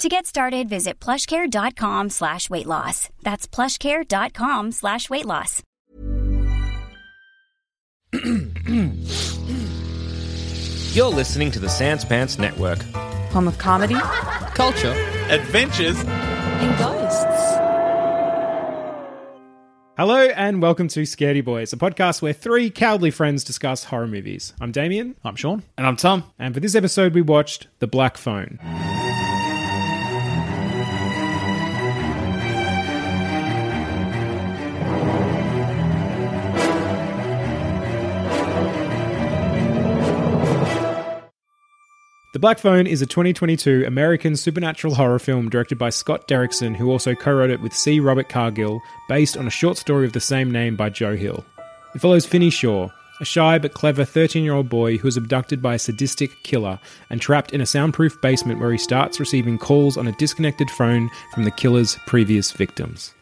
To get started, visit plushcare.com slash weight loss. That's plushcare.com slash weight loss. You're listening to the Sans Pants Network. Home of comedy Culture. Adventures. and ghosts. Hello and welcome to Scaredy Boys, a podcast where three cowardly friends discuss horror movies. I'm Damien, I'm Sean. And I'm Tom. and for this episode we watched The Black Phone. The Black Phone is a 2022 American supernatural horror film directed by Scott Derrickson, who also co wrote it with C. Robert Cargill, based on a short story of the same name by Joe Hill. It follows Finney Shaw, a shy but clever 13 year old boy who is abducted by a sadistic killer and trapped in a soundproof basement where he starts receiving calls on a disconnected phone from the killer's previous victims.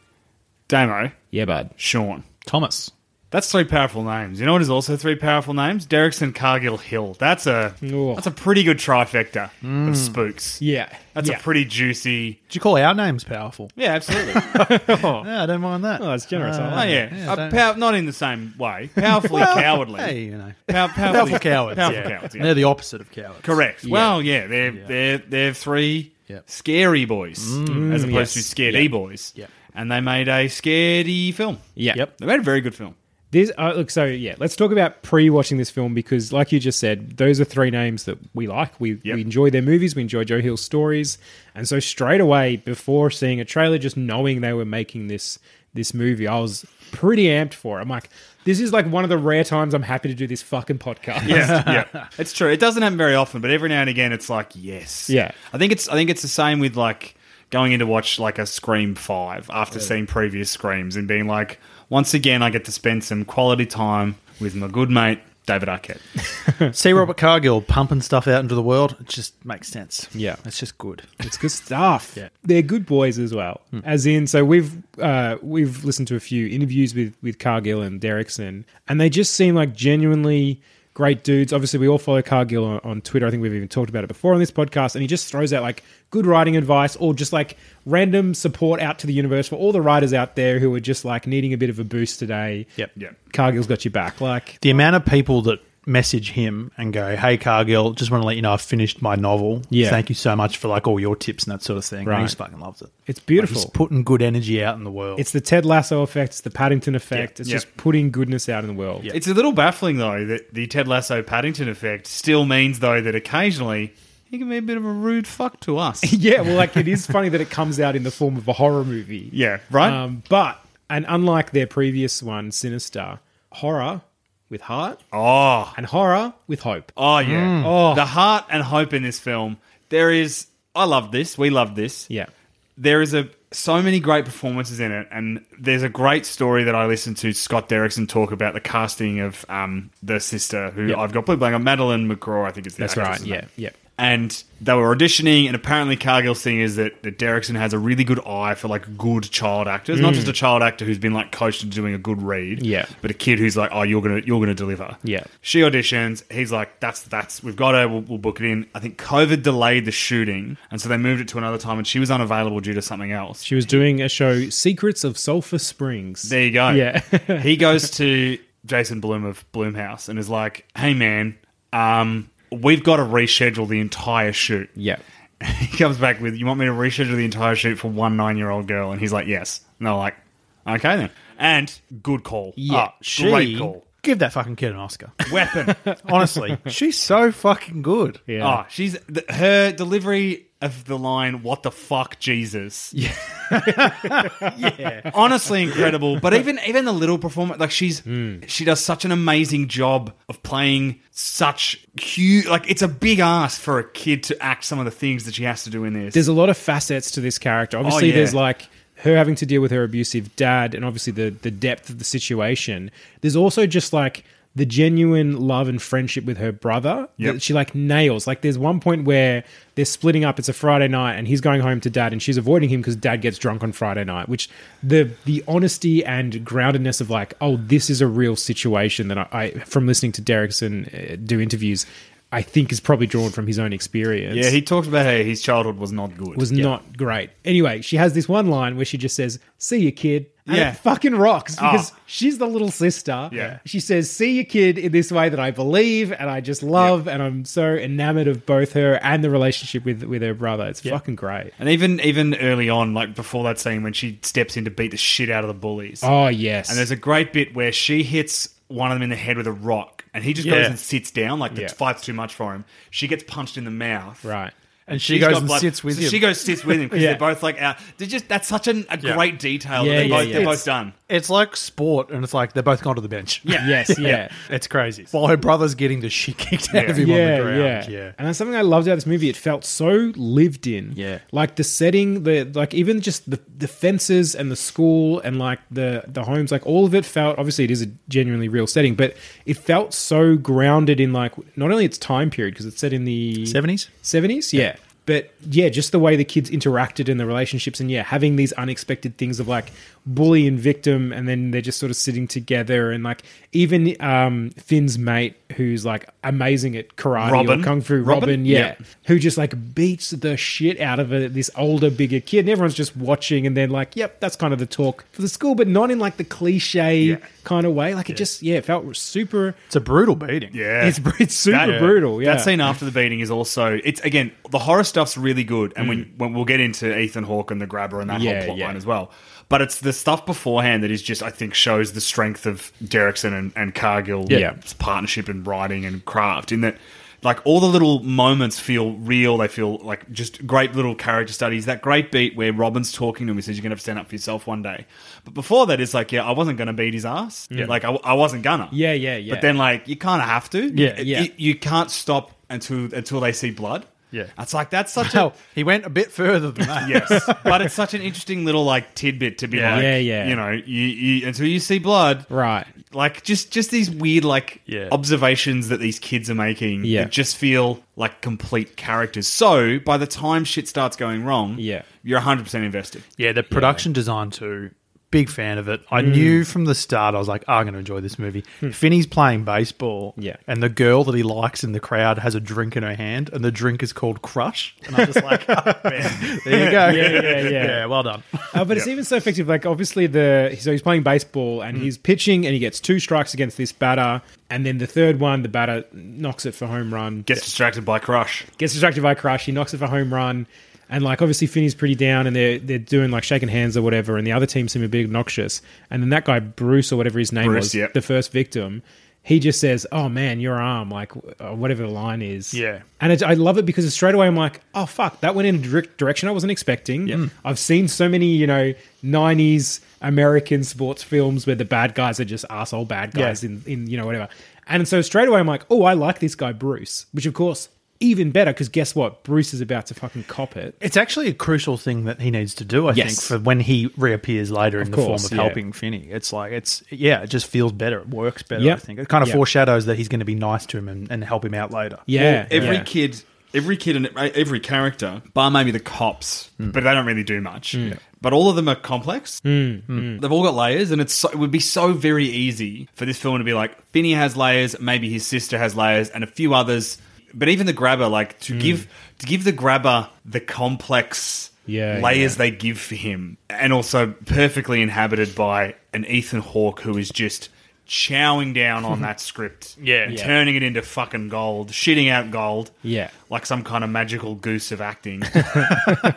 Damo. Yeah, bud. Sean. Thomas. That's three powerful names. You know what is also three powerful names? Derrickson, Cargill, Hill. That's a Ooh. that's a pretty good trifecta of mm. spooks. Yeah. That's yeah. a pretty juicy. Did you call our names powerful? Yeah, absolutely. Oh. Yeah, I don't mind that. Oh, that's generous. Uh, I oh yeah, Yeah, Uh, don't- pow- not in the same way. Powerfully cowardly. Hey, you know, Pow- powerfully, powerful cowards. Powerful yeah. cowards. Yeah. They're the opposite of cowards. Correct. Well, yeah, they're they're they're three Yep. scary boys mm. as opposed yes. to scaredy boys. Yep. And they made a scaredy film. Yeah. Yep. They made a very good film. This uh, look so yeah. Let's talk about pre-watching this film because, like you just said, those are three names that we like. We Yep. we enjoy their movies. We enjoy Joe Hill's stories, and so straight away before seeing a trailer, just knowing they were making this this movie, I was pretty amped for. it. I'm like, this is like one of the rare times I'm happy to do this fucking podcast. Yeah, yeah, it's true. It doesn't happen very often, but every now and again, it's like yes. Yeah. I think it's I think it's the same with like going in to watch like a Scream Five after seeing previous Screams and being like, once again, I get to spend some quality time with my good mate David Arquette. See Robert Cargill pumping stuff out into the world. It just makes sense. Yeah. it's just good. It's good stuff. Yeah. They're good boys as well. As in, so we've uh, we've listened to a few interviews with with Cargill and Derrickson, and they just seem like genuinely great dudes. Obviously, we all follow Cargill on, on Twitter. I think we've even talked about it before on this podcast, and he just throws out like good writing advice or just like random support out to the universe for all the writers out there who are just like needing a bit of a boost today. Yep. Yeah. Cargill's got your back. Like, The amount of people that message him and go, "Hey Cargill, just want to let you know I've finished my novel. Yeah. thank you so much for like all your tips and that sort of thing." And Right. he just fucking loves it. it's Like, beautiful. he's putting good energy out in the world. it's the Ted Lasso effect. It's the Paddington effect. Yeah. It's Yeah. just putting goodness out in the world. Yeah. It's a little baffling though that the Ted Lasso Paddington effect still means though that occasionally he can be a bit of a rude fuck to us. Yeah, well, like it is funny that it comes out in the form of a horror movie. yeah, right. Um, but and unlike their previous one, Sinister, horror with heart oh, and horror with hope. Ah, mm. oh yeah. Oh. The heart and hope in this film. There is. I love this. We love this. Yeah, there is a so many great performances in it, and there's a great story that I listened to Scott Derrickson talk about the casting of um, the sister who Yep. I've got blue played by Madeleine McGraw, I think it's the that's right. Yeah, yeah. And they were auditioning, and apparently Cargill's thing is that, that Derrickson has a really good eye for like good child actors, not just a child actor who's been like coached into doing a good read, Mm. Yeah. but a kid who's like, oh, you're gonna you're gonna deliver, Yeah. She auditions. He's like, "That's that's we've got her. We'll, we'll book it in." I think COVID delayed the shooting, and so they moved it to another time, and she was unavailable due to something else. She was doing a show, Secrets of Sulphur Springs. There you go. Yeah. he goes to Jason Blum of Blumhouse and is like, "Hey man, um, we've got to reschedule the entire shoot." yeah, He comes back with, "You want me to reschedule the entire shoot for one nine-year-old girl?" And he's like, "Yes." And they're like, "Okay then." And good call. Yeah, Ah, she great call. give that fucking kid an Oscar. Weapon. Honestly, she's so fucking good. Yeah. Oh, she's th- her delivery of the line "What the fuck, Jesus." Yeah, yeah. honestly incredible. But even even the little performance, like she's hmm. she does such an amazing job of playing such huge. Like it's a big ask for a kid to act some of the things that she has to do in this. there's a lot of facets to this character. Oh, obviously, yeah. there's like her having to deal with her abusive dad, and obviously the the depth of the situation. There's also just like the genuine love and friendship with her brother Yep. that she like nails. Like there's one point where they're splitting up. It's a Friday night, and he's going home to dad, and she's avoiding him because dad gets drunk on Friday night. Which the the honesty and groundedness of like, oh, this is a real situation that I, I from listening to Derrickson uh, do interviews. I think is probably drawn from his own experience yeah, he talks about how his childhood was not good. was not great. Anyway, she has this one line where she just says, "See you, kid." And Yeah. it fucking rocks oh. because Oh. she's the little sister. Yeah. She says, "See your kid" in this way that I believe and I just love, and I'm so enamored of both her and the relationship with with her brother. It's fucking great. and even even early on, like before that scene when she steps in to beat the shit out of the bullies. Oh yes, And there's a great bit where she hits one of them in the head with a rock, and he just Yeah. goes and sits down like the Yeah. fight's too much for him. She gets punched in the mouth, right. And she goes and blood- sits with so him. She goes sits with him because Yeah. they're both like out. They're just that's such an, a Yeah. great detail. Yeah, that they're, yeah, both, yeah. they're It's- both done. It's like sport, and it's like they're both gone to the bench. Yeah. Yes, yeah. it's crazy. While her brother's getting the shit kicked out of him yeah, on the ground. yeah, Yeah. And that's something I loved about this movie. It felt so lived in. Yeah. Like the setting, the like even just the the fences and the school and like the the homes, like all of it felt obviously it is a genuinely real setting, but it felt so grounded in like not only its time period because it's set in the 70s? 70s, yeah. But yeah, just the way the kids interacted in the relationships, and yeah, having these unexpected things of like bully and victim, and then they're just sort of sitting together, and like even um, Finn's mate, who's like amazing at karate Robin. or kung fu, Robin? Robin, yeah, Yeah. who just like beats the shit out of a, this older, bigger kid, and everyone's just watching, and then like, yep, that's kind of the talk for the school, but not in like the cliche Yeah. kind of way. Like it just, yeah, it felt super. It's a brutal beating. Yeah, It's it's super That- brutal. Yeah, That scene after the beating is also it's again the horror stuff's really good, and when, when we'll get into Ethan Hawke and the grabber and that Mm. Yeah, whole plot yeah. line as well. But it's the stuff beforehand that is just I think shows the strength of Derrickson and, and Cargill's Yeah. partnership in writing and craft. In that, like all the little moments feel real. They feel like just great little character studies. That great beat where Robin's talking to him, he says you're going to have to stand up for yourself one day. But before that, it's like yeah, I wasn't going to beat his ass. Like I, I wasn't gonna. Yeah, yeah, yeah. But then like you kind of have to. Yeah. Yeah. You, you can't stop until until they see blood. Yeah. It's like that's such Well, a he went a bit further than that. yes, but it's such an interesting little like tidbit to be Yeah. like, Yeah, yeah. you know, you, you until you see blood, right. like just just these weird like Yeah. observations that these kids are making Yeah. that just feel like complete characters. So by the time shit starts going wrong, Yeah. you're 100 percent invested. Yeah, the production design too. Big fan of it. Mm. I knew from the start I was like, oh, I'm going to enjoy this movie. Finney's playing baseball, Hmm. Yeah. and the girl that he likes in the crowd has a drink in her hand, and the drink is called Crush. And I'm just like, oh, man, there you go. Yeah, yeah, yeah. yeah, well done. Uh, but it's even so effective. Like obviously the so he's playing baseball and he's pitching and he gets two strikes against this batter, and then the third one the batter knocks it for home run. Gets distracted by Crush. gets distracted by Crush. He knocks it for home run. And like obviously Finney's pretty down and they're they're doing like shaking hands or whatever, and the other team seem a bit obnoxious. And then that guy Bruce or whatever his name Bruce, was, yep. the first victim, he just says, "Oh man, your arm," like uh, whatever the line is. Yeah. and it, I love it because straight away I'm like, "Oh fuck, that went in a direct direction I wasn't expecting." I've seen so many you know '90s American sports films where the bad guys are just asshole bad guys Yeah. in in you know whatever. And so straight away I'm like, "Oh, I like this guy Bruce," which of course even better because guess what? Bruce is about to fucking cop it. It's actually a crucial thing that he needs to do, I Yes. think, for when he reappears later in the form of yeah. helping Finney. It's like, it's, yeah, it just feels better. It works better, Yep. I think. It kind of Yep. foreshadows that he's going to be nice to him and, and help him out later. Yeah, every yeah. kid, every kid, and every character, bar maybe the cops, Hmm. but they don't really do much. But all of them are complex. Hmm. They've all got layers, and it's so, it would be so very easy for this film to be like Finney has layers, maybe his sister has layers, and a few others. But even the grabber, like to give to give the grabber the complex. Yeah, layers yeah. they give for him, and also perfectly inhabited by an Ethan Hawke who is just chowing down on that script, Yeah. Yeah. turning it into fucking gold, shitting out gold, Yeah. like some kind of magical goose of acting.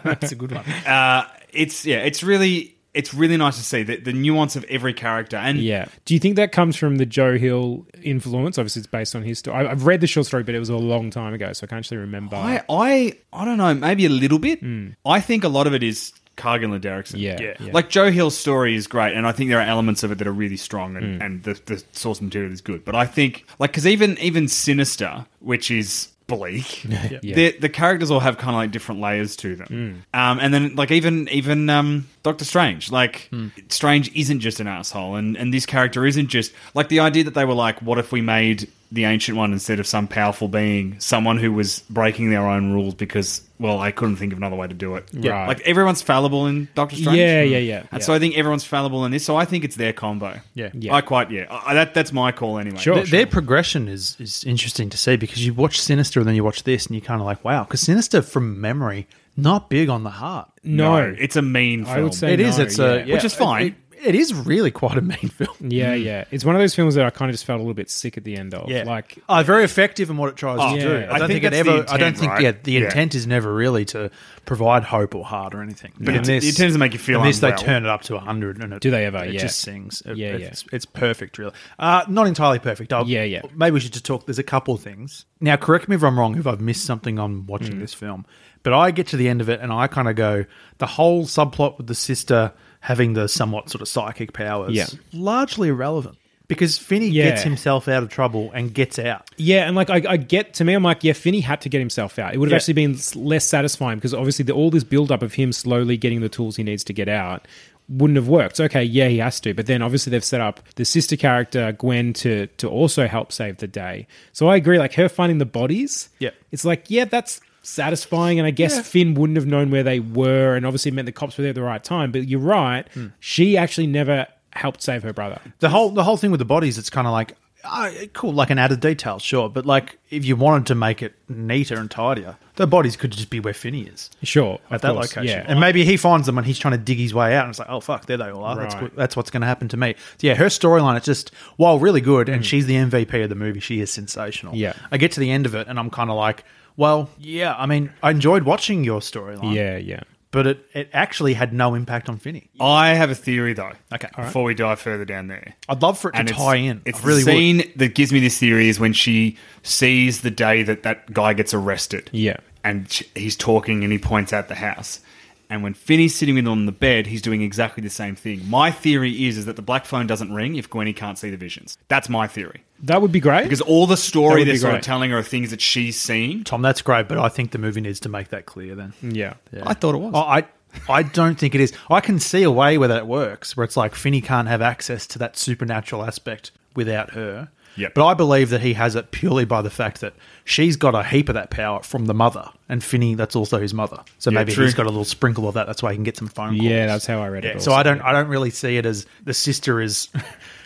That's a good one. uh, it's yeah, it's really it's really nice to see the, the nuance of every character. And Yeah. Do you think that comes from the Joe Hill influence? Obviously, it's based on his story. I- I've read the short story, but it was a long time ago, so I can't actually remember. I, I, I don't know, maybe a little bit. I think a lot of it is Cargill and Derrickson. Yeah, Yeah. yeah. Like Joe Hill's story is great, and I think there are elements of it that are really strong, and, Hmm. and the, the source material is good. But I think, like, because even even Sinister, which is bleak, Yeah. The the characters all have kind of like different layers to them. Um, and then like even even um, Doctor Strange, like Hmm. Strange isn't just an asshole, and and this character isn't just like the idea that they were like, what if we made the ancient one instead of some powerful being, someone who was breaking their own rules because well, I couldn't think of another way to do it. Right. Like everyone's fallible in Doctor Strange. Yeah, yeah, yeah, And yeah. so I think everyone's fallible in this. So I think it's their combo. Yeah. Yeah. I quite yeah. I, that that's my call anyway. Sure. Their, their progression is is interesting to see because you watch Sinister and then you watch this and you kind of like, wow, because Sinister from memory not big on the heart. no. it's a mean. Film. I would say It is. no, It's a yeah. which is fine. It, it is really quite a mean film. Yeah, yeah. It's one of those films that I kind of just felt a little bit sick at the end of. Yeah. Like, oh, very effective in what it tries Oh, to yeah. do. I I don't think think, it that's the ever. I don't intent, think right? yeah, the Yeah. intent is never really to provide hope or heart or anything. But No. in this, It tends to make you feel in this, they unwell. turn it up to hundred, and it Do they ever? It Yeah. just sings. It- Yeah, it's, it's perfect, really. Uh, not entirely perfect. I'll, Yeah, yeah. Maybe we should just talk. There's a couple of things. Now, correct me if I'm wrong. If I've missed something on watching Mm. this film, but I get to the end of it and I kind of go, the whole subplot with the sister having the somewhat sort of psychic powers, Yeah. largely irrelevant. Because Finney Yeah. gets himself out of trouble and gets out. Yeah, and like I, I get to me, I'm like, yeah, Finney had to get himself out. It would have Yeah. actually been less satisfying because obviously the, all this build up of him slowly getting the tools he needs to get out wouldn't have worked. Okay, yeah, he has to, but then obviously they've set up the sister character Gwen to to also help save the day. So I agree, like her finding the bodies. Yeah. it's like yeah, that's satisfying, and I guess Finn wouldn't have known where they were, and obviously meant the cops were there at the right time. But you're right, Hmm. she actually never helped save her brother. The whole the whole thing with the bodies, it's kind of like ah, cool, like an added detail, sure. But like if you wanted to make it neater and tidier, the bodies could just be where Finney is Sure, at that course, location, Yeah, and maybe he finds them and he's trying to dig his way out, and it's like, oh fuck, there they all are. That's Right. good. that's what's going to happen to me. Yeah, her storyline is just while really good, and she's the MVP of the movie. She is sensational. Mm. Yeah. I get to the end of it, and I'm kind of like, well, yeah. I mean, I enjoyed watching your storyline. yeah, yeah. but it, it actually had no impact on Finney. I have a theory though. Okay, all right. Before we dive further down there, I'd love for it to and it's, tie in. It's I really the would. scene that gives me this theory is when she sees the day that that guy gets arrested. Yeah. and sh- he's talking and he points out the house. And when Finney's sitting with him on the bed, he's doing exactly the same thing. My theory is is that the black phone doesn't ring if Gwenny can't see the visions. That's my theory. That would be great Because all the story would be they're sort of telling her are things that she's seen. Tom, that's great, but I think the movie needs to make that clear then. Yeah. I thought it was. Oh, I I don't think it is. I can see a way where that works, where it's like Finney can't have access to that supernatural aspect without her. Yep. But I believe that he has it purely by the fact that she's got a heap of that power from the mother, and Finney, that's also his mother. So Yeah, maybe true. he's got a little sprinkle of that. That's why he can get some phone calls. Yeah, that's how I read it. Yeah, also. so I don't I don't really see it as the sister is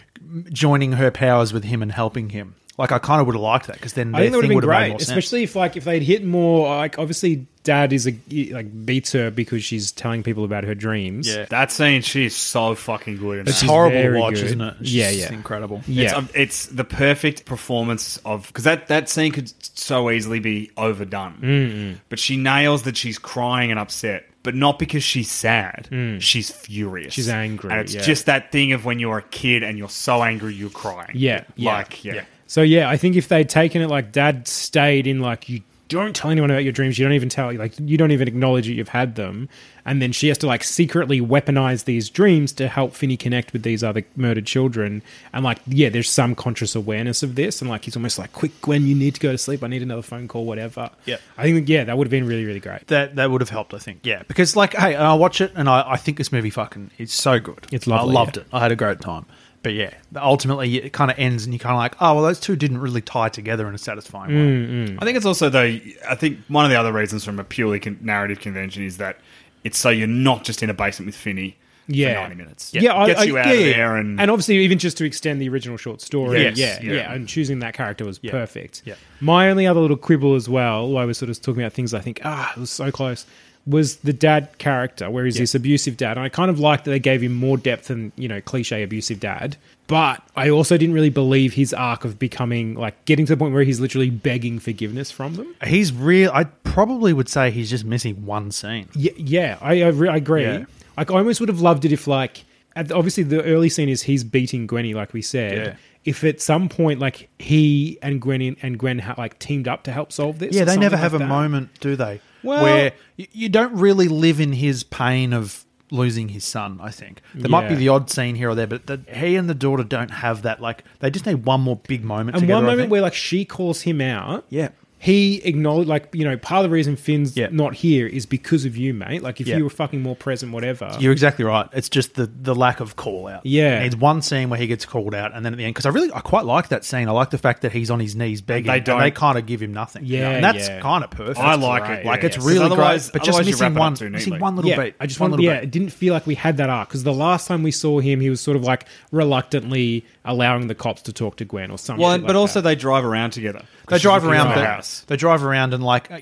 joining her powers with him and helping him. Like I kind of would have liked that because then I think that their would have been would made great, more sense. especially if like if they'd hit more. Like obviously, Dad is a like beats her because she's telling people about her dreams. Yeah. That scene, she's so fucking good. In It's that. horrible to watch, good. isn't it? It's Yeah, just yeah. incredible. It's, yeah, um, it's the perfect performance of because that, that scene could so easily be overdone, mm but she nails that she's crying and upset, but not because she's sad. Mm. She's furious. She's angry, and it's yeah. just that thing of when you're a kid and you're so angry you're crying. yeah, yeah. like yeah. So yeah, I think if they'd taken it like Dad stayed in like you don't tell anyone about your dreams, you don't even tell like you don't even acknowledge that you've had them, and then she has to like secretly weaponize these dreams to help Finney connect with these other murdered children, and like yeah, there's some conscious awareness of this, and like he's almost like, quick Gwen, you need to go to sleep, I need another phone call, whatever. Yeah. I think yeah, that would have been really really great. That that would have helped, I think. Yeah, because like, hey, I watch it and I, I think this movie fucking is so good. It's lovely, I loved yeah. it. I had a great time. But yeah, ultimately it kind of ends and you're kind of like, oh well, those two didn't really tie together in a satisfying way. I think it's also though. I think one of the other reasons from a purely con- narrative convention is that it's so you're not just in a basement with Finney Yeah. for ninety minutes. Yeah, I- gets I- you out yeah, of yeah. there and and obviously even just to extend the original short story Yes, yeah, yeah yeah. and choosing that character was perfect yeah. my only other little quibble as well while I was sort of talking about things I think ah it was so close was the dad character where he's this abusive dad and I kind of liked that they gave him more depth than you know cliche abusive dad but I also didn't really believe his arc of becoming like getting to the point where he's literally begging forgiveness from them He's real. I probably would say he's just missing one scene. yeah, yeah I, I, I agree Yeah. Like I almost would have loved it if like at the, obviously the early scene is he's beating Gwenny like we said. Yeah. If at some point like he and Gwen and Gwen ha- like teamed up to help solve this, Yeah, they never have like a that. moment, do they? Well- where you, you don't really live in his pain of losing his son. I think there might be the odd scene here or there, but the, he and the daughter don't have that. Like they just need one more big moment. And together, one moment where like she calls him out. Yeah. He acknowledged, like, you know, part of the reason Finn's Yeah. not here is because of you, mate. Like, if Yeah. you were fucking more present, whatever. You're exactly right. It's just the the lack of call out. Yeah. It needs one scene where he gets called out, and then at the end, because I really I quite like that scene. I like the fact that he's on his knees begging. they and don't- they kind of give him nothing. Yeah, and that's yeah. kind of perfect. I like right. it. Like yeah, it's yeah. really 'Cause great, but just missing wrap it up one, missing one little yeah, beat. I just one want, little yeah, beat. it didn't feel like we had that arc because the last time we saw him, he was sort of like reluctantly allowing the cops to talk to Gwen or something. Well, like but also that. they drive around together. They drive around the the They drive around and like uh,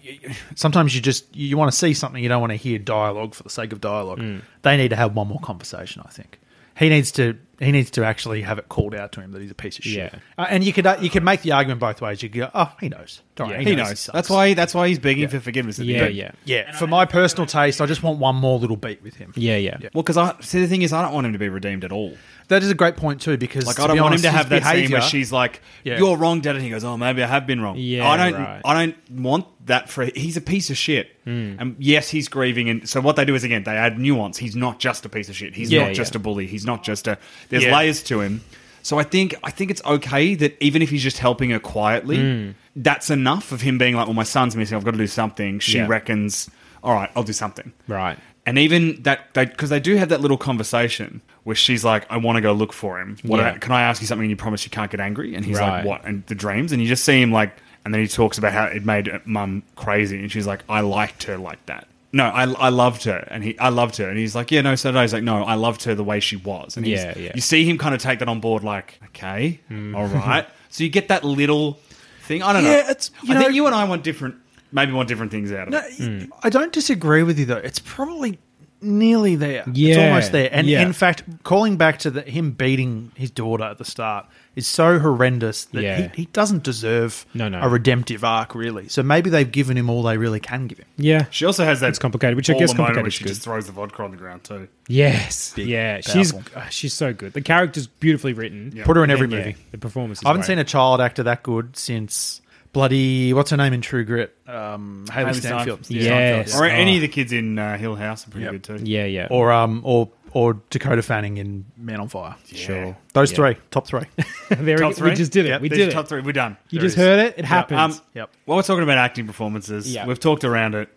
sometimes you just you want to see something you don't want to hear dialogue for the sake of dialogue. Mm. They need to have one more conversation. I think he needs to he needs to actually have it called out to him that he's a piece of shit. Yeah. Uh, and you could uh, you could make the argument both ways. You could go, oh, he knows. Don't Yeah, He he knows. he sucks. That's why. That's why he's begging for forgiveness. At the yeah, yeah, Yeah, for my personal taste, I just want one more little beat with him. yeah, yeah, Well, because I see the thing is, I don't want him to be redeemed at all. That is a great point too, because Like to I don't be want honest, him to have that scene behaviour- where she's like, Yeah. "You're wrong, Dad," and he goes, "Oh, maybe I have been wrong." Yeah, I don't. right. I don't want that for. He's a piece of shit. Hmm. And yes, he's grieving, and so what they do is again they add nuance. He's not just a piece of shit. He's Yeah, not just yeah. a bully. He's not just a. There's Yeah. layers to him. So I think I think it's okay that even if he's just helping her quietly, Hmm. that's enough of him being like, "Well, my son's missing. I've got to do something." She Yeah. reckons, "All right, I'll do something." right. And even that, because they, do have that little conversation where she's like, "I want to go look for him. What Yeah. can I ask you something? And you promise you can't get angry?" And he's Right. like, "What?" And the dreams, and you just see him like, and then he talks about how it made mum crazy, and she's like, "I liked her like that." No, I, I loved her, and he I loved her, and he's like, "Yeah, no." So he's like, "No, I loved her the way she was." And he's, Yeah, yeah. You see him kind of take that on board, like, "Okay, hmm. all right." So you get that little thing. I don't know. Yeah, it's- you I know- think you and I want different, maybe want different things out of No, it. I don't disagree with you though. It's probably nearly there. it's Yeah, almost there. And yeah. in fact, calling back to the, him beating his daughter at the start is so horrendous that Yeah. he, he doesn't deserve No, no. a redemptive arc, really. So maybe they've given him all they really can give him. Yeah. She also has that. It's complicated, which I guess the moment complicated where is she good. just throws the vodka on the ground too. Yes. Big, yeah. She's uh, she's so good. The character's beautifully written. Put her in And every then, yeah, movie. the performance. Is I haven't great. seen a child actor that good since bloody what's her name in True Grit, um, Hailee, Hailee Stanfield, Steinfeld. Yes. Or Oh. any of the kids in uh, Hill House are pretty Yep. good too. Yeah, yeah. or um, or or Dakota Fanning in Man on Fire. sure. Those Yeah. three, top three. there Top we, three? we just did it. Yep, we these did are it. Top three. We're done. You There just it is. heard it. It happens. Um, Yep. While we're talking about acting performances, Yeah. we've talked around it.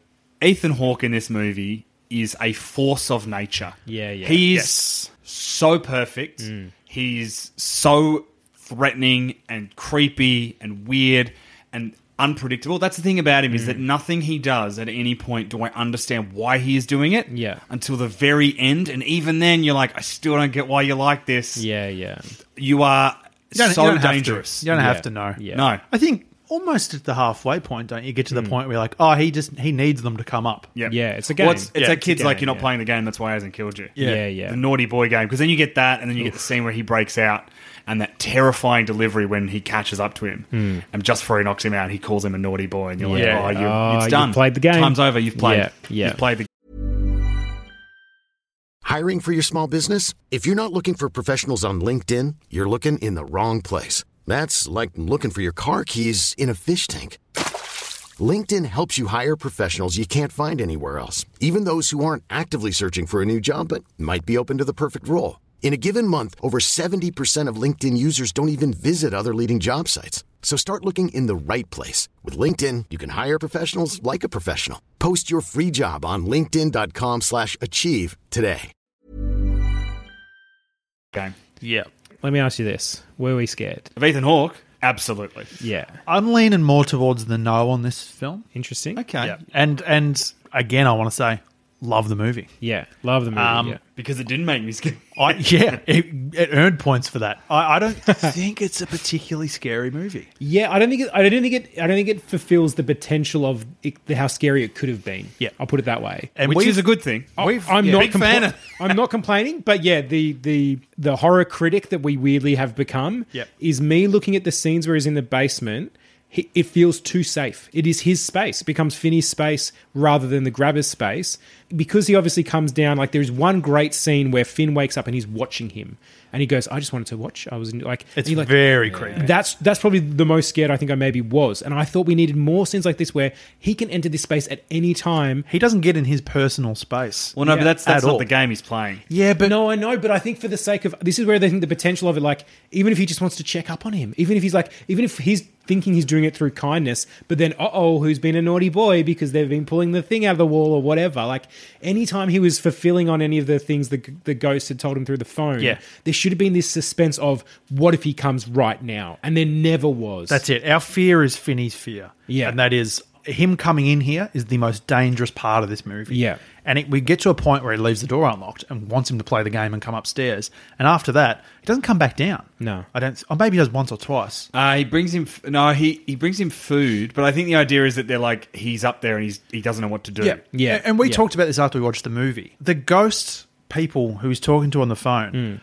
Ethan Hawke in this movie is a force of nature. Yeah, yeah. He's so perfect. He's so threatening and creepy and weird and unpredictable. That's the thing about him is that mm. nothing he does at any point do I understand why he is doing it. Yeah. Until the very end, and even then, you're like, I still don't get why you like this. yeah, yeah. You are You don't- so you don't to. dangerous. You don't Yeah. have to know. Yeah. No. I think almost at the halfway point, don't you get to the mm. point where you're like, oh, he just he needs them to come up. Yep. Yeah, it's a game. Well, it's, it's Yeah, that it's a kid's like, game, you're not yeah. playing the game, that's why he hasn't killed you. Yeah, yeah. The naughty boy game. Because then you get that, and then you get the scene where he breaks out, and that terrifying delivery when he catches up to him. Hmm. And just before he knocks him out, he calls him a naughty boy, and you're Yeah. like, oh, you're, Oh, it's you've done. played the game. Time's over. You've played. Yeah, yeah. You've played the game. Hiring for your small business? If you're not looking for professionals on LinkedIn, you're looking in the wrong place. That's like looking for your car keys in a fish tank. LinkedIn helps you hire professionals you can't find anywhere else, even those who aren't actively searching for a new job but might be open to the perfect role. In a given month, over 70% of LinkedIn users don't even visit other leading job sites. So start looking in the right place. With LinkedIn, you can hire professionals like a professional. Post your free job on linkedin.com slash achieve today. game. Yeah. Let me ask you this: Were we scared? Of Ethan Hawke? Absolutely. Yeah. I'm leaning more towards the no on this film. Interesting. Okay. And and again, I want to say, love the movie. Yeah. Love the movie. Um, yeah. Because it didn't make me scared. I, yeah, it, it earned points for that. I, I don't think it's a particularly scary movie. Yeah, I don't think it, I don't think it I don't think it fulfills the potential of it, how scary it could have been. Yeah. I'll put it that way. And Which is a good thing. We've- I'm yeah, not big fan of- I'm not complaining, but yeah, the the the horror critic that we weirdly have become Yep. is me looking at the scenes where he's in the basement he, it feels too safe. It is his space. It becomes Finney's space rather than the grabber's space because he obviously comes down. Like there is one great scene where Finn wakes up and he's watching him, and he goes, "I just wanted to watch. I was like, It's like, very creepy. that's that's probably the most scared I think I maybe was, and I thought we needed more scenes like this where he can enter this space at any time. He doesn't get in his personal space. Well, no, Yeah, but that's that's at not all. the game he's playing. yeah, but no, I know, but I think for the sake of this is where they think the potential of it, like even if he just wants to check up on him, even if he's like, even if he's thinking he's doing it through kindness, but then uh oh, who's been a naughty boy because they've been pulling the thing out of the wall or whatever. Like anytime he was fulfilling on any of the things the the ghost had told him through the phone, Yeah. there should have been this suspense of what if he comes right now, and there never was. That's it. Our fear is Finney's fear. Yeah. And that is him coming in here is the most dangerous part of this movie. Yeah. And it, we get to a point where he leaves the door unlocked and wants him to play the game and come upstairs. And after that, he doesn't come back down. No. I don't. Or maybe he does once or twice. Uh, he brings him f- no, he he brings him food, but I think the idea is that they're like he's up there and he's he doesn't know what to do. Yeah. And- And we yeah. talked about this after we watched the movie. The ghost people who he's talking to on the phone, Hmm.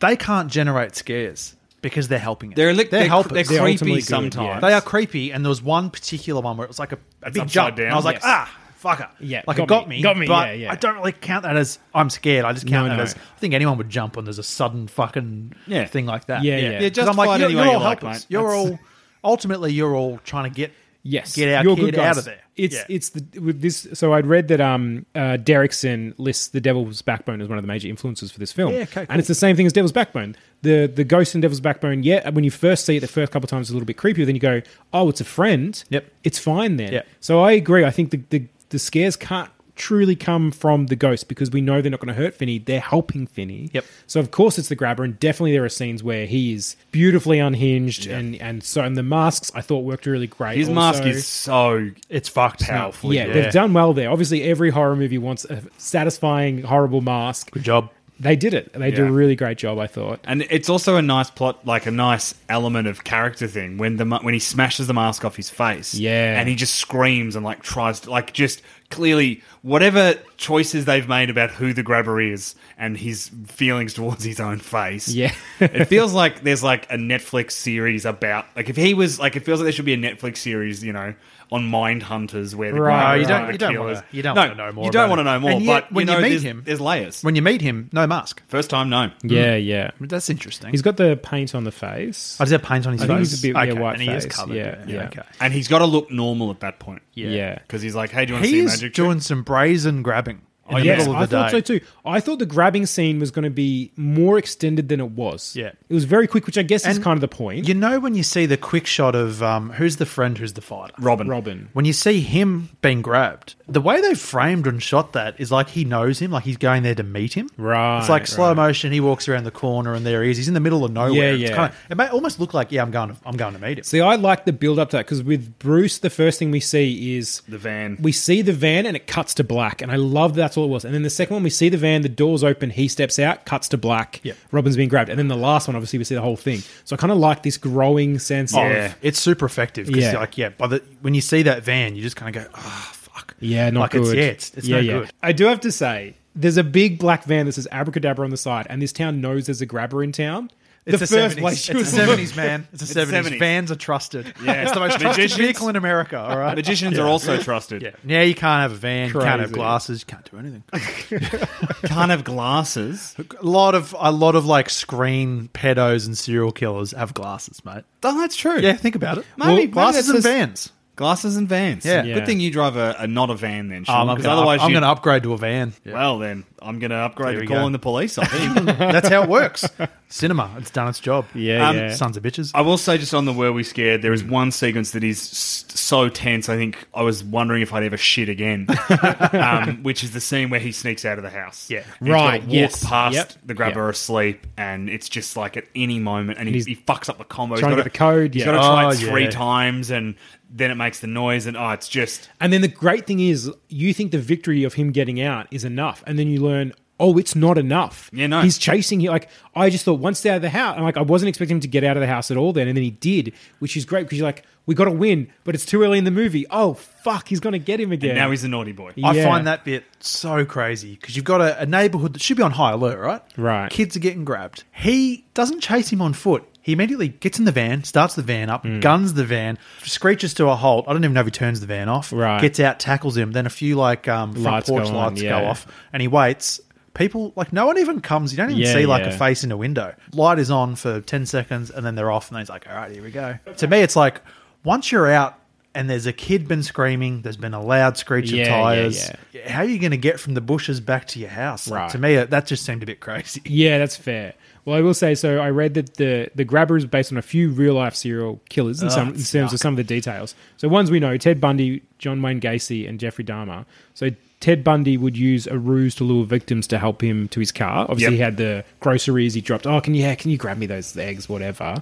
they can't generate scares because they're helping it. They're li- they're, helpers. they're, They're creepy good, sometimes. They are creepy, and there was one particular one where it was like a, a big jump. down. And I was like, Yes. ah, fucker. Yeah, like got it got me. me. Got me, But yeah, yeah. I don't really count that as I'm scared. I just count No, that no. as I think anyone would jump when there's a sudden fucking Yeah. thing like that. Yeah, yeah. Yeah, 'Cause justify it you're, any way you're you all like, helpless. mate. You're That's- all ultimately you're all trying to get Yes, get our You're kid good guys. out of there. It's Yeah. it's the with this. So I'd read that um uh, Derrickson lists the Devil's Backbone as one of the major influences for this film. Yeah, okay, cool. and it's the same thing as Devil's Backbone. The the ghost in Devil's Backbone. Yeah, when you first see it, the first couple of times, it's a little bit creepy. Then you go, oh, it's a friend. Yep. it's fine then. Yep. So I agree. I think the the, the scares can't truly come from the ghost because we know they're not going to hurt Finney. They're helping Finney. Yep. So of course it's the grabber, and definitely there are scenes where he is beautifully unhinged, and and so and the masks I thought worked really great. His also. mask is so it's fucked powerful. Yeah, they've done well there. Obviously, every horror movie wants a satisfying, horrible mask. Good job. They did it. They did a really great job, I thought. And it's also a nice plot, like a nice element of character thing when the when he smashes the mask off his face, Yeah. and he just screams and like tries to like just clearly whatever choices they've made about who the grabber is and his feelings towards his own face. Yeah. it feels like there's like a Netflix series about like if he was like it feels like there should be a Netflix series, you know, on Mind Hunters where the Right, grabber you don't- you the don't killers. wanna- you don't No, wanna know more You don't want to know more, And yet, but when you you meet there's, him- there's layers. When you meet him, no mask. First time, no. Yeah, mm. yeah. That's interesting. He's got the paint on the face. Oh, does he have paint on his I face? think he's a bit- yeah, white and he is face. covered. Yeah, yeah. okay. And he's got to look normal at that point. Yeah. Because he's like, hey, do you want to see a is magic trick? doing some brazen grabbing in Oh, the yes, middle of I the thought day. so too. I thought the grabbing scene was going to be more extended than it was. Yeah. It was very quick, which I guess is And kind of the point. You know when you see the quick shot of um, who's the friend, who's the fighter? Robin. Robin. When you see him being grabbed, the way they framed and shot that is like he knows him, like he's going there to meet him. Right, It's like slow right. motion. He walks around the corner, and there he is. He's in the middle of nowhere. Yeah, It's yeah. Kind of, it may almost look like, yeah, I'm going. To, I'm going to meet him. See, I like the build up to that because with Bruce, the first thing we see is The van. We see the van and it cuts to black, and I love that's all it was. And then the second one, we see the van, the doors open, he steps out, cuts to black. Yep. Robin's being grabbed, and then the last one, obviously, we see the whole thing. So I kind of like this growing sense Oh, of it's super effective. Yeah. like, yeah, by the when you see that van, you just kind of go, oh fuck. yeah, not like good. It's, yeah, it's, it's no good. I do have to say, there's a big black van that says abracadabra on the side, and this town knows there's a grabber in town. It's the a first 70s. place you It's a seventies, man. It's a It's seventies. 70s. Vans are trusted. Yeah. it's the most trusted Magicians- vehicle in America. All right, Magicians are also trusted. Yeah, yeah. You can't have a van. You can't have Crazy. glasses. You can't do anything. Can't have glasses. a lot of a lot of like screen pedos and serial killers have glasses, mate. Oh, that's true. Yeah, think about it. Maybe- maybe glasses that's and just- vans. Glasses and vans. Yeah. Yeah. Good thing you drive a, a not a van then, Oh, Sean, I'm because gonna, otherwise I'm you. going to upgrade to a van. Well, then I'm going to upgrade There to we go. calling the police. I think. That's how it works. Cinema, it's done its job. Yeah, Um, yeah. Sons of bitches. I will say, just on the were we scared, there is one sequence that is s- so tense. I think I was wondering if I'd ever shit again, um, which is the scene where he sneaks out of the house. Yeah. And he's gotta Right, Walk yes. past Yep. the grabber Yep. asleep, and it's just like at any moment, and he, he's he fucks up the combo. trying he's to gotta- get the code, He's yeah. got to try Oh, it three yeah. times, and then it makes the noise, and oh, it's just And then the great thing is, you think the victory of him getting out is enough, and then you learn, oh, it's not enough. Yeah, no. he's chasing you. Like I just thought, once they're out of the house, and like I wasn't expecting him to get out of the house at all. Then, and then he did, which is great because you're like, we got to win, but it's too early in the movie. Oh fuck, he's going to get him again. and now he's a naughty boy. Yeah. I find that bit so crazy because you've got a, a neighborhood that should be on high alert, right? Right. Kids are getting grabbed. He doesn't chase him on foot. He immediately gets in the van, starts the van up, guns the van, screeches to a halt. I don't even know if he turns the van off. Right. Gets out, tackles him. Then a few like um, front Lights porch go on, lights yeah. off, and he waits. People like no one even comes. You don't even Yeah, see like a face in a window. Light is on for ten seconds, and then they're off, and then he's like, "All right, here we go." To me, it's like once you're out. And there's a kid been screaming. There's been a loud screech Yeah, of yeah, tires. yeah. How are you going to get from the bushes back to your house? Like, Right. to me, that just seemed a bit crazy. Yeah, that's fair. Well, I will say so. I read that the the grabber is based on a few real life serial killers in, some, in terms of some of the details. So ones we know: Ted Bundy, John Wayne Gacy, and Jeffrey Dahmer. So Ted Bundy would use a ruse to lure victims to help him to his car. Obviously, Yep. he had the groceries. He dropped. Oh, can you yeah, can you grab me those eggs, whatever.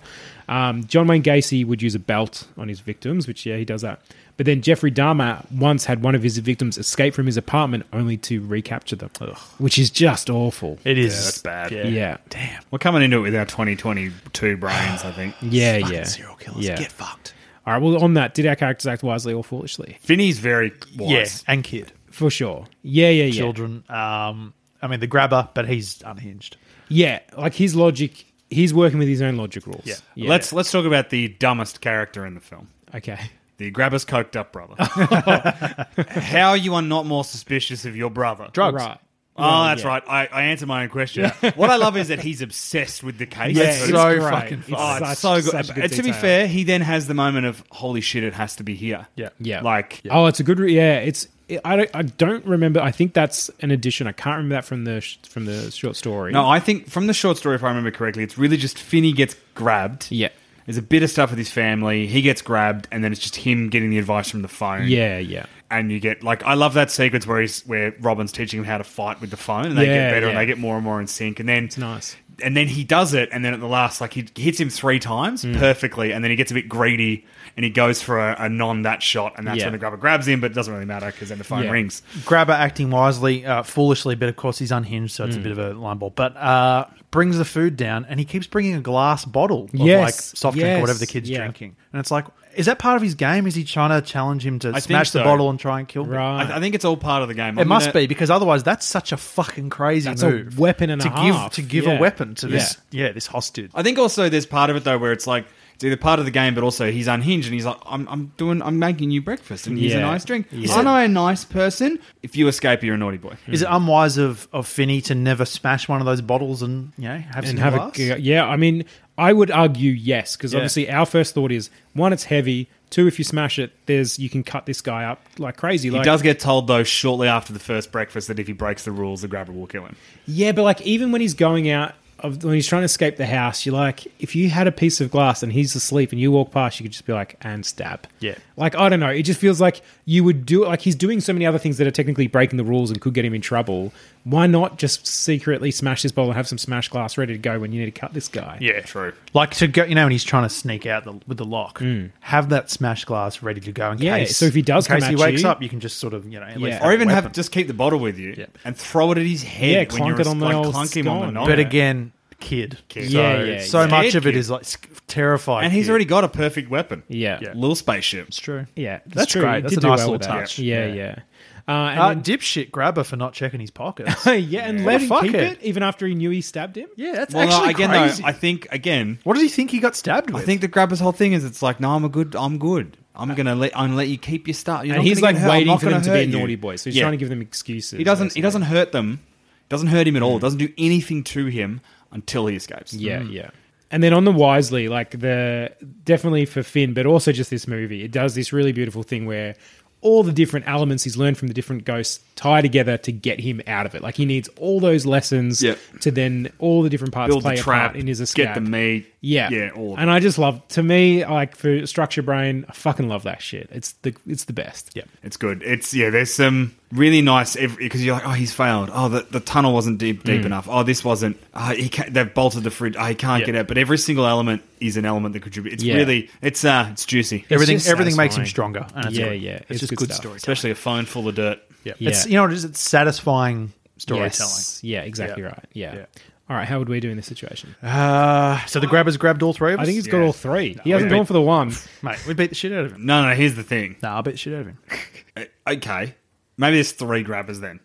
Um, John Wayne Gacy would use a belt on his victims, which yeah, he does that. But then Jeffrey Dahmer once had one of his victims escape from his apartment only to recapture them, which is just awful. It is. that's bad. Yeah. Yeah. Damn. We're coming into it with our 2022 brains, I think. Yeah, Fucking yeah. serial killers. Yeah. Get fucked. All right. Well, on that, did our characters act wisely or foolishly? Finney's very Yeah. wise. And kid. For sure. Yeah, yeah, yeah. Children. Um, I mean, the grabber, but he's unhinged. Yeah, like his logic. He's working with his own logic rules. Yeah. Let's let's talk about the dumbest character in the film. Okay. The grabber's coked up brother. How you are not more suspicious of your brother? Drugs. Right. Oh, Well, that's yeah. right. I, I answered my own question. what I love is that he's obsessed with the case. Yeah, it's so great. fucking It's fun. Oh, such- so good. such good And to be fair, he then has the moment of holy shit, it has to be here. Yeah. Yeah. Like Oh, it's a good. Re- yeah, it's. I don't. I don't remember. I think that's an addition. I can't remember that from the from the short story. no, I think from the short story, if I remember correctly, it's really just Finney gets grabbed. Yeah. There's a bit of stuff with his family. He gets grabbed, and then it's just him getting the advice from the phone. Yeah. Yeah. and you get like I love that sequence where he's where Robin's teaching him how to fight with the phone, and they Yeah, get better and they get more and more in sync, and then It's nice. and then he does it, and then at the last, like he hits him three times Mm. perfectly, and then he gets a bit greedy, and he goes for a, a non that shot, and that's Yeah. when the grabber grabs him, but it doesn't really matter because then the phone Yeah. rings. Grabber acting wisely, uh, foolishly, but of course he's unhinged, so it's Hmm. a bit of a line ball. But uh, brings the food down, and he keeps bringing a glass bottle of Yes, like soft drink or whatever the kid's yeah. drinking, and it's like, is that part of his game? Is he trying to challenge him to I think smash the bottle and try and kill him? Right. I, I think it's all part of the game. It I'm must gonna- be because otherwise, that's such a fucking crazy That's a move. weapon and a to half. give to give Yeah. a weapon to this. Yeah. Yeah, this hostage. I think also there's part of it though where it's like it's either part of the game, but also he's unhinged and he's like, I'm, I'm doing, I'm making you breakfast and here's a Yeah. nice drink. Yeah. Aren't I a nice person? If you escape, you're a naughty boy. Hmm. Is it unwise of, of Finney to never smash one of those bottles and you know have and some have glass? a yeah. I mean, I would argue yes because Yeah. obviously our first thought is one, it's heavy. Two, if you smash it, there's you can cut this guy up like crazy. He Like, does get told though shortly after the first breakfast that if he breaks the rules, the grabber will kill him. Yeah, but like even when he's going out of when he's trying to escape the house, you're like, if you had a piece of glass and he's asleep and you walk past, you could just be like, and stab. Yeah. Like I don't know, it just feels like you would do it. like he's doing so many other things that are technically breaking the rules and could get him in trouble. Why not just secretly smash this bowl and have some smash glass ready to go when you need to cut this guy? Yeah, True. Like to go, you know, when he's trying to sneak out the, with the lock, mm. have that smash glass ready to go in. Yeah, case. so if he does in case come he at wakes you- up, you can just sort of, you know, at Yeah. have Or a even have just keep the bottle with you Yeah. and throw it at his head. Yeah, when clunk you're it on the like, old clunk him on the knob. But again, kid. Kid. So, Yeah, yeah, so yeah. much Scared of it is like sc- terrified. and he's kid. already got a perfect weapon. Yeah. Yeah. Little spaceship. It's true. Yeah, that's, That's true. great. That's a nice well little touch. Yeah, Yeah. Yeah. Uh, and Uh, then- dipshit grabber for not checking his pockets. yeah, and let him keep fuckhead. it even after he knew he stabbed him. yeah, that's Well, no, actually again, crazy. though, I think again, what does he think he got stabbed I think the grabber's whole thing is it's like, no, I'm a good, I'm good. I'm gonna let, I'm gonna let you keep your stuff. And he's like get hurt. I'm waiting for them gonna be you. naughty boys. so he's Yeah. trying to give them excuses. He doesn't. He doesn't hurt them. Doesn't hurt him at all. Doesn't do anything to him until he escapes. Yeah, yeah. And then on the Wisely, like the definitely for Finn, but also just this movie, it does this really beautiful thing where all the different elements he's learned from the different ghosts tie together to get him out of it. Like he needs all those lessons Yep. to then all the different parts Build play the a part in his escape. Get the meat. Yeah, yeah. All and. I just love. To me, like for structure brain, I fucking love that shit. It's the it's the best. Yeah. It's good. It's yeah. There's some really nice because you're like, oh, he's failed. Oh, the, the tunnel wasn't deep Mm. deep enough. Oh, this wasn't. Oh, he can't, they've bolted the fridge. Oh, he can't Yeah. get out. But every single element is an element that contributes. It's Yeah. really it's uh it's juicy. everything everything makes him stronger. And it's Yeah, good. yeah, It's, it's just good good, stuff. storytelling. Especially a phone full of dirt. Yeah. Yeah. It's you know what it is? It's satisfying storytelling. Yes. Yeah, exactly Yeah. right. Yeah. Yeah. All right, how would we do in this situation? Uh, so the grabbers grabbed all three of us. I think he's got all three. He hasn't we- gone for the one. mate, we beat the shit out of him. No, no. Here's the thing. No, I beat the shit out of him. Uh, Okay, maybe there's three grabbers then.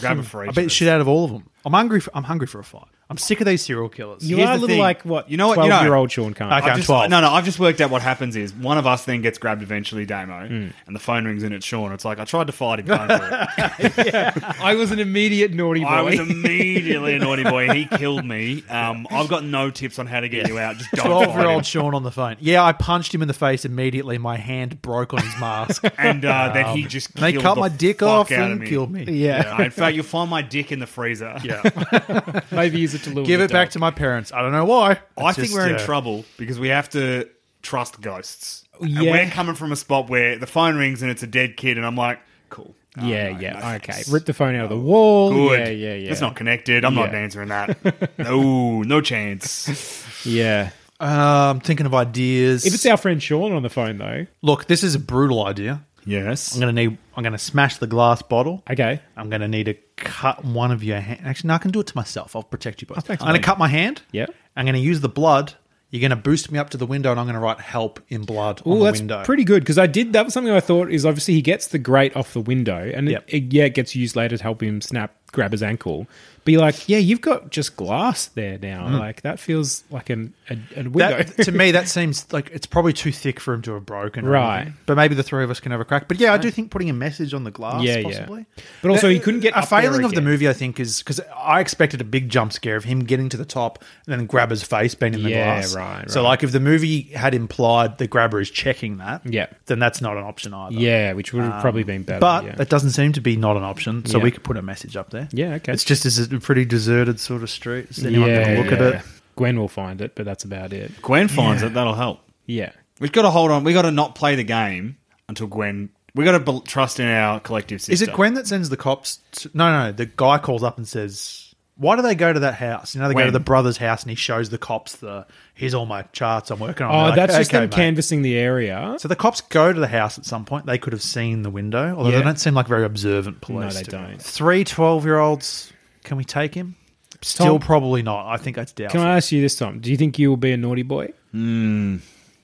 Grab hmm. a for each. I of us. shit out of all of them. I'm hungry. For, I'm hungry for a fight. I'm sick of these serial killers. You Here's are a the little thing. like what? You know what- you know- year old Sean Carr. Okay. I've I'm just, 12. No, no, I've just worked out what happens is one of us then gets grabbed eventually, Damo, Hmm. and the phone rings and it's Sean. It's like, I tried to fight him. can't do it. I was an immediate naughty boy. I was immediately a naughty boy. He killed me. Um, I've got no tips on how to get you out. Just don't 12 fight year him. old Sean on the phone. Yeah, I punched him in the face immediately. My hand broke on his mask. And uh, then he just they cut the my dick fuck off out of and me. killed me. yeah. Uh, in fact, you'll find my dick in the freezer. Yeah. Maybe use it to lure Give the it back to my parents. I don't know why. I It's think we're in uh, trouble because we have to trust ghosts. And Yeah. we're coming from a spot where the phone rings and it's a dead kid, and I'm like, cool. Oh, Yeah, no, yeah. no okay. thanks. Rip the phone out of the wall. Good. Yeah, yeah, yeah. It's not connected. I'm not Yeah. answering that. no, no chance. Yeah. Uh, I'm thinking of ideas. If it's our friend Sean on the phone though, Look, this is a brutal idea. Yes. I'm gonna need. I'm gonna smash the glass bottle. okay. I'm gonna need to cut one of your hand. Actually, no, I can do it to myself. I'll protect you both. Oh, thanks, I'm gonna mate. cut my hand. Yeah. I'm gonna use the blood. You're gonna boost me up to the window, and I'm gonna write "help" in blood on Oh, the that's window. pretty good because I did. That was something I thought is obviously he gets the grate off the window, and Yep. it, it- yeah, it gets used later to help him snap, grab his ankle. Be like, yeah, you've got just glass there now. Like that feels like an a, a window. Mm. That, to me, that seems like it's probably too thick for him to have broken. Right. anything. But maybe the three of us can have a crack. But yeah, I do think putting a message on the glass, Yeah, yeah. possibly. But also, he couldn't get a failing of the movie. I think is because I expected a big jump scare of him getting to the top and then grabber's face being in the Yeah, glass. right, So, like, if the movie had implied the grabber is checking that, Yeah. then that's not an option either. yeah, which would have probably been better. But yeah. that doesn't seem to be not an option, so Yeah. we could put a message up there. Yeah, okay. It's just as pretty deserted sort of street. Is anyone going to look at it? Gwen will find it, but that's about it. Gwen finds it. That'll help. Yeah. We've got to hold on. We've got to not play the game until Gwen. We've got to bel trust in our collective system. Is it Gwen that sends the cops? To, no, no, no. The guy calls up and says, "Why do they go to that house? You know, they go to the brother's house, and he shows the cops the here's all my charts I'm working on." Oh, like, that's just "Okay, them mate." canvassing the area. So the cops go to the house at some point. They could have seen the window, although Yeah. they don't seem like very observant police. No, they don't. Three 12 year olds, can we take him? Still Tom- probably not. I think that's doubtful. Can I ask you this, Tom? Do you think you will be a naughty boy? Hmm.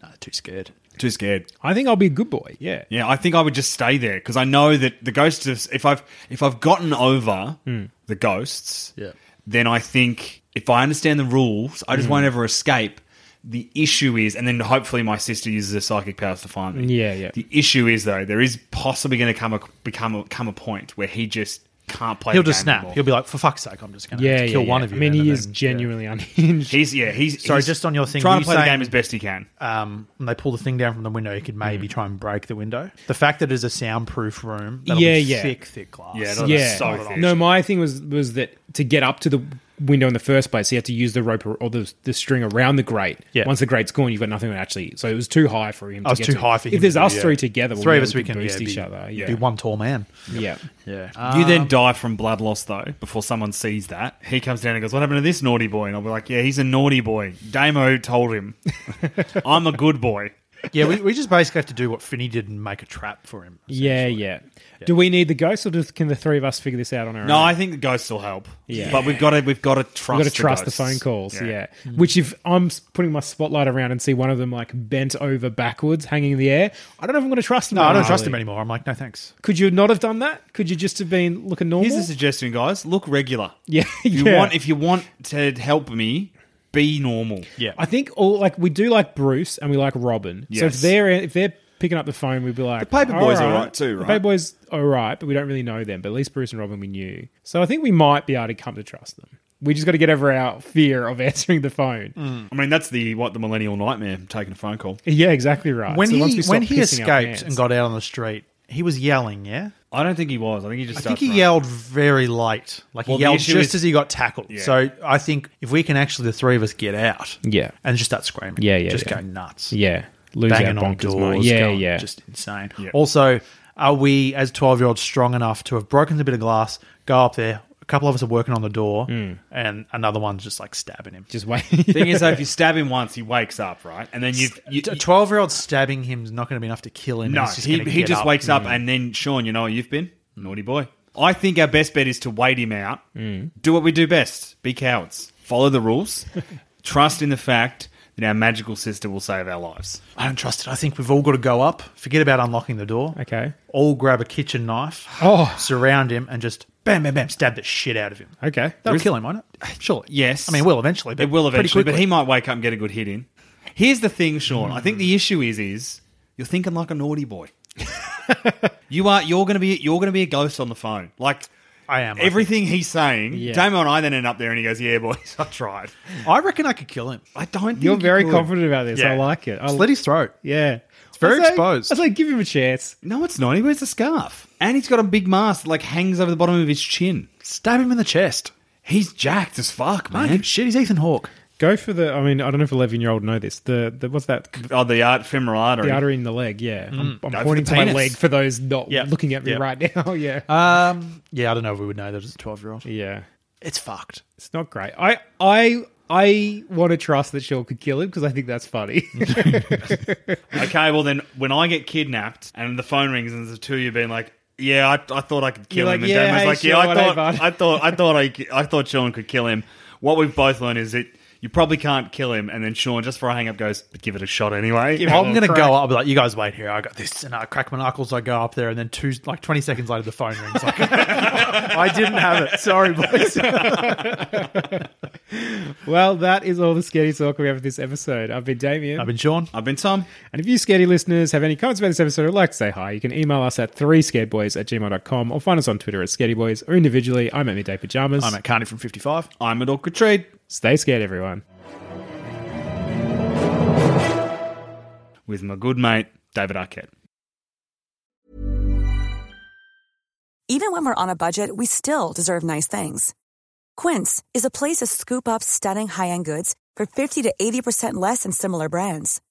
No, too scared. Too scared. I think I'll be a good boy. Yeah. Yeah, I think I would just stay there because I know that the ghosts. Of, if I've if I've gotten over hmm. the ghosts, Yeah. then I think if I understand the rules, I just hmm. won't ever escape. The issue is, and then hopefully my sister uses her psychic powers to find me. Yeah, yeah. The issue is though, there is possibly going to come a become a, come a point where he just can't play. He'll the just game snap. anymore. He'll be like, "For fuck's sake, I'm just going to Yeah, kill yeah, one yeah. of you." I mean, he is then- genuinely unhinged. He's yeah. He's Sorry, he's just on your thing, trying were to you play the game as best he can. um, when they pull the thing down from the window, he could maybe Mm. try and break the window. The fact that it's a soundproof room, Yeah, be yeah. thick, thick glass. Yeah, yeah. so thick. no, my thing was was that to get up to the window in the first place, he had to use the rope or, or the, the string around the grate. Yeah. Once the grate's gone, you've got nothing to actually. So it was too high for him. I was to get too to. high for him. If there's to do, us yeah. three together, three of we'll us, we can boost yeah, each be, other. be one tall man. yeah. Yeah, You Um, then die from blood loss though before someone sees that. He comes down and goes, "What happened to this naughty boy?" And I'll be like, "Yeah, he's a naughty boy. Damo told him. I'm a good boy." yeah. We, we just basically have to do what Finney did and make a trap for him. Yeah, yeah. Do we need the ghost, or do, can the three of us figure this out on our own? No. I think the ghosts will help. Yeah. but we've got to we've got to trust. We've got to trust the, ghosts. phone calls, yeah. Mm. Which if I'm putting my spotlight around and see one of them like bent over backwards, hanging in the air, I don't know if I'm going to trust them. No, I don't trust him anymore. I'm like, no thanks. Could you not have done that? Could you just have been looking normal? Here's a suggestion, guys. Look regular. yeah, If you yeah. want, if you want to help me, be normal. Yeah, I think all like we do like Bruce and we like Robin. So if Yes. they're if they're picking up the phone, we'd be like, The Paperboy's all all right too, right? The right? Paperboy's all right, but we don't really know them. But at least Bruce and Robin we knew. So I think we might be able to come to trust them. We just got to get over our fear of answering the phone. Mm. I mean, that's the what the millennial nightmare taking a phone call. Yeah, exactly right. when So once we he stop when he pissing our escaped pants- and got out on the street, he was yelling. Yeah, I don't think he was. I think he just. I think he running. yelled very late. Like Well, he yelled just is- as he got tackled. Yeah. So I think if we can actually the three of us get out, Yeah. and just start screaming, Yeah, yeah, just yeah. go nuts, yeah, lose banging our on bonkers doors, mind. Yeah, going yeah. just insane. Yeah. Also, are we as twelve year olds strong enough to have broken a bit of glass, go up there? A couple of us are working on the door, Hmm. and another one's just like stabbing him. just wait. Thing is, though, if you stab him once, he wakes up, right? And then you've, you, A twelve year old stabbing him is not going to be enough to kill him. no, He's just he gonna he get just up. wakes up, and then Sean, you know what you've been naughty boy. I think our best bet is to wait him out. Do what we do best: be cowards, follow the rules, trust in the fact then our magical sister will save our lives. I don't trust it. I think we've all got to go up, forget about unlocking the door, Okay. all grab a kitchen knife, Oh. surround him, and just bam, bam, bam, stab the shit out of him. Okay. That'll kill him, won't it? Surely. Yes. I mean, it will eventually. But It will eventually, but he might wake up and get a good hit in. Here's the thing, Sean. I think the hmm. issue is is you're thinking like a naughty boy. you are you're gonna be you're gonna be a ghost on the phone. Like I am. I everything he's saying, Yeah. Damo and I then end up there and he goes, Yeah, boys, I tried. I reckon I could kill him. I don't think You're you very could. confident about this. I like it. I, Slit his throat. yeah. It's very exposed. I say, give him a chance. No, it's not. He wears a scarf. And he's got a big mask that like hangs over the bottom of his chin. Stab him in the chest. He's jacked as fuck, Man, man. shit, he's Ethan Hawke. Go for the. I mean, I don't know if eleven year old know this. The, the what's that? Oh, the art femoral artery. The artery in the leg. Yeah, I'm, I'm pointing to my leg for those not Yeah. looking at me Yeah. right now. yeah, Um, yeah, I don't know if we would know that as a 12 year old. yeah. It's fucked. It's not great. I I I want to trust that Sean could kill him because I think that's funny. Okay, well then, when I get kidnapped and the phone rings and there's the two of you being like, "Yeah, I, I thought I could kill You're him," like, and "Yeah, Damo's hey, like, "Yeah, Sean, I thought. I thought, I thought, I, I thought Sean could kill him." What we've both learned is that you probably can't kill him, and then Sean, just for a hang up, goes, "But give it a shot anyway." Give it I'm little going to crack. go up, I'll be like, you guys wait here. I got this. And I crack my knuckles. I go up there, and then two, like 20 seconds later, the phone rings. Like, I didn't have it. Sorry, boys. well, that is all the scary talk we have for this episode. I've been Damien. I've been Sean. I've been Tom. And if you scaredy listeners have any comments about this episode or would like to say hi, you can email us at 3scaredboys at gmail.com or find us on Twitter at scaredyboys or individually. I'm at Midday Pajamas. I'm at Carney from 55. I'm at Awkward Trade Stay scared, everyone. with my good mate David Arquette. Even when we're on a budget, we still deserve nice things. Quince is a place to scoop up stunning high-end goods for 50 to 80% less than similar brands.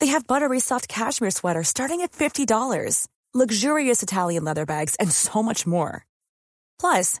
They have buttery soft cashmere sweaters starting at $50, luxurious Italian leather bags, and so much more. Plus,